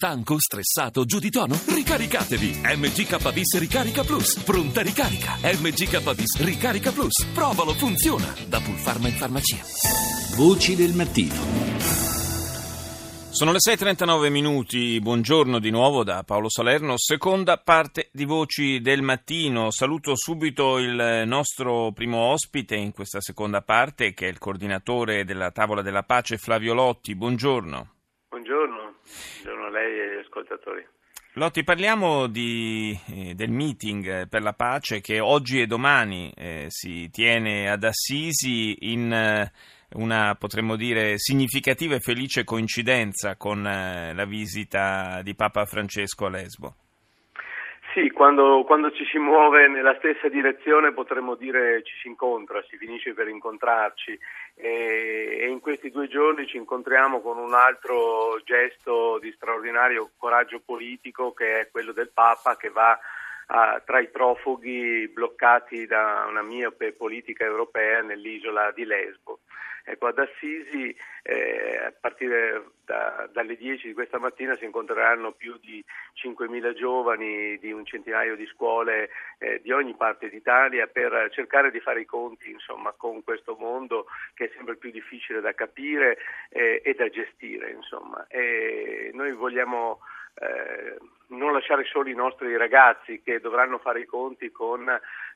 Stanco, stressato, giù di tono? Ricaricatevi! MGKBIS Ricarica Plus. Pronta ricarica. MGKBIS Ricarica Plus. Provalo, funziona. Da Pulpharma in farmacia. Voci del mattino. Sono le 6.39 minuti, buongiorno di nuovo da Paolo Salerno, seconda parte di Voci del Mattino. Saluto subito il nostro primo ospite in questa seconda parte che è il coordinatore della Tavola della Pace Flavio Lotti, buongiorno. Buongiorno, buongiorno a lei e agli ascoltatori. Lotti, parliamo di, eh, del meeting per la pace che oggi e domani eh, si tiene ad Assisi in eh, una, potremmo dire, significativa e felice coincidenza con eh, la visita di Papa Francesco a Lesbo. Sì, quando, quando, ci si muove nella stessa direzione potremmo dire ci si incontra, si finisce per incontrarci e, e in questi due giorni ci incontriamo con un altro gesto di straordinario coraggio politico che è quello del Papa che va a, tra i profughi bloccati da una miope politica europea nell'isola di Lesbo. Ecco, ad Assisi eh, a partire da, dalle 10 di questa mattina si incontreranno più di 5.000 giovani di un centinaio di scuole eh, di ogni parte d'Italia per cercare di fare i conti insomma, con questo mondo che è sempre più difficile da capire eh, e da gestire. Insomma. E noi vogliamo eh, non lasciare soli i nostri ragazzi che dovranno fare i conti con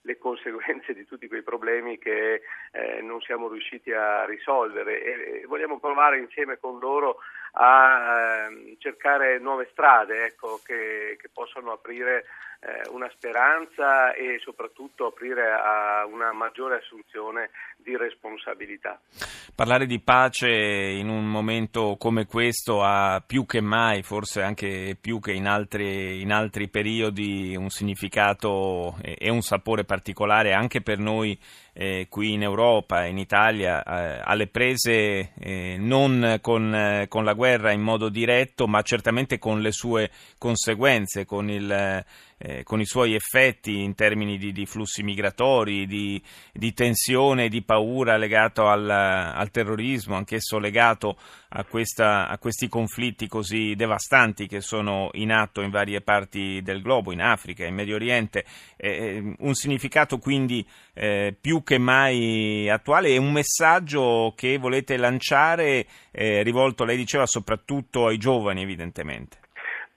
le conseguenze di tutti quei problemi che eh, non siamo riusciti a risolvere. E, e vogliamo provare insieme con loro a eh, cercare nuove strade ecco, che, che possono aprire eh, una speranza e soprattutto aprire a una maggiore assunzione di responsabilità. Parlare di pace in un momento come questo ha più che mai, forse anche più che in altri, in altri periodi, un significato e un sapore particolare anche per noi eh, qui in Europa, in Italia, eh, alle prese eh, non con, eh, con, la guerra in modo diretto, ma certamente con le sue conseguenze, con, il, eh, con i suoi effetti in termini di, di flussi migratori, di, di, tensione, di paura legato al, al terrorismo, anch'esso legato a, questa, a, questi conflitti così devastanti che sono in atto in varie parti del globo, in Africa, in Medio Oriente. un significato quindi più che mai attuale e un messaggio che volete lanciare eh, rivolto, lei diceva, soprattutto ai giovani evidentemente.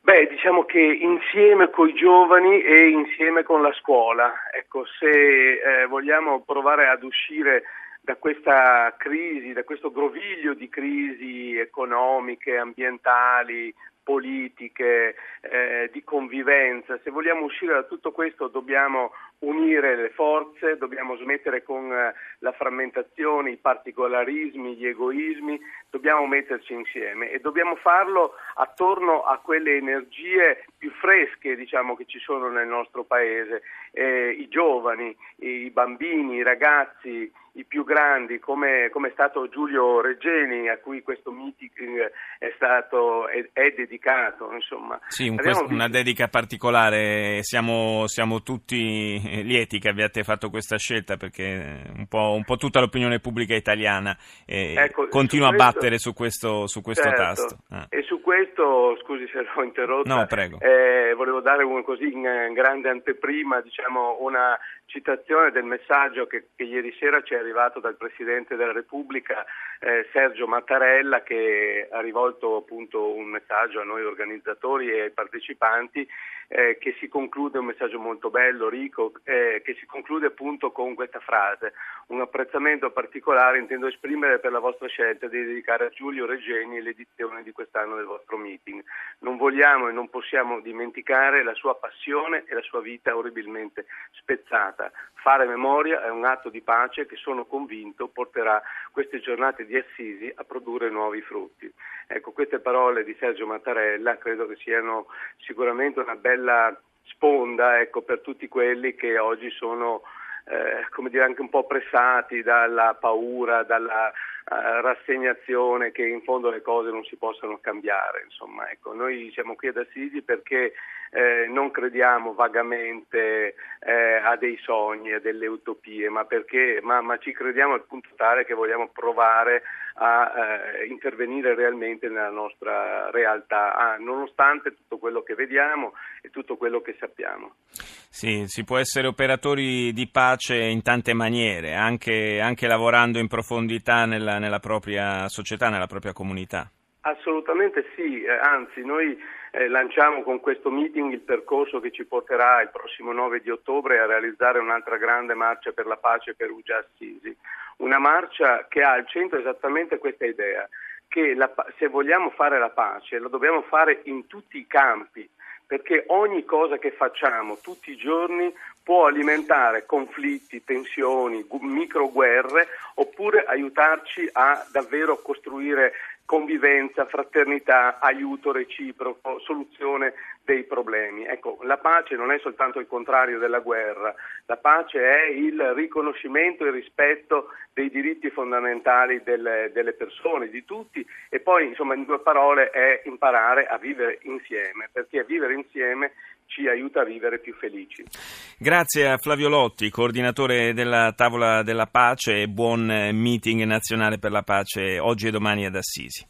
Beh, diciamo che insieme con i giovani e insieme con la scuola, ecco, se eh, vogliamo provare ad uscire da questa crisi, da questo groviglio di crisi economiche, ambientali, politiche, eh, di convivenza. Se vogliamo uscire da tutto questo dobbiamo unire le forze, dobbiamo smettere con eh, la frammentazione, i particolarismi, gli egoismi, dobbiamo metterci insieme e dobbiamo farlo attorno a quelle energie più fresche diciamo, che ci sono nel nostro paese, eh, i giovani, i bambini, i ragazzi, i più grandi, come, come, è stato Giulio Reggeni, a cui questo meeting è, stato, è, è dedicato. Insomma. Sì, un, questo, una dedica particolare, siamo, siamo, tutti lieti che abbiate fatto questa scelta perché un po', un po tutta l'opinione pubblica italiana eh, ecco, continua a battere su questo, su questo certo. tasto. Ah. E su questo, scusi se l'ho interrotto, no, eh, volevo dare un, così in grande anteprima diciamo, una citazione del messaggio che, che, ieri sera ci è arrivato dal Presidente della Repubblica eh, Sergio Mattarella che ha rivolto appunto un messaggio a noi organizzatori e ai partecipanti eh, che si conclude, un messaggio molto bello, ricco, eh, che si conclude appunto con questa frase. Un apprezzamento particolare intendo esprimere per la vostra scelta di dedicare a Giulio Regeni l'edizione di quest'anno del vostro meeting. Non vogliamo e non possiamo dimenticare la sua passione e la sua vita orribilmente spezzata. Fare memoria è un atto di pace che sono convinto porterà queste giornate di Assisi a produrre nuovi frutti. Ecco, queste parole di Sergio Mattarella credo che siano sicuramente una bella sponda ecco, per tutti quelli che oggi sono eh, come dire, anche un po' pressati dalla paura, dalla uh, rassegnazione che in fondo le cose non si possano cambiare. Insomma, ecco, noi siamo qui ad Assisi perché eh, non crediamo vagamente eh, a dei sogni, a delle utopie, ma, perché, ma, ma ci crediamo al punto tale che vogliamo provare a eh, intervenire realmente nella nostra realtà, ah, nonostante tutto quello che vediamo e tutto quello che sappiamo. Sì, si può essere operatori di pace in tante maniere, anche, anche lavorando in profondità nella, nella propria società, nella propria comunità. Assolutamente sì, eh, anzi noi eh, lanciamo con questo meeting il percorso che ci porterà il prossimo 9 di ottobre a realizzare un'altra grande marcia per la pace per Ugia Assisi, una marcia che ha al centro esattamente questa idea, che la, se vogliamo fare la pace lo dobbiamo fare in tutti i campi, perché ogni cosa che facciamo tutti i giorni può alimentare conflitti, tensioni, microguerre oppure aiutarci a davvero costruire convivenza, fraternità, aiuto reciproco, soluzione dei problemi. Ecco, la pace non è soltanto il contrario della guerra, la pace è il riconoscimento e il rispetto dei diritti fondamentali delle, delle persone, di tutti e poi insomma in due parole è imparare a vivere insieme, perché vivere insieme ci aiuta a vivere più felici. Grazie a Flavio Lotti, coordinatore della Tavola della Pace e buon meeting nazionale per la pace oggi e domani ad Assisi.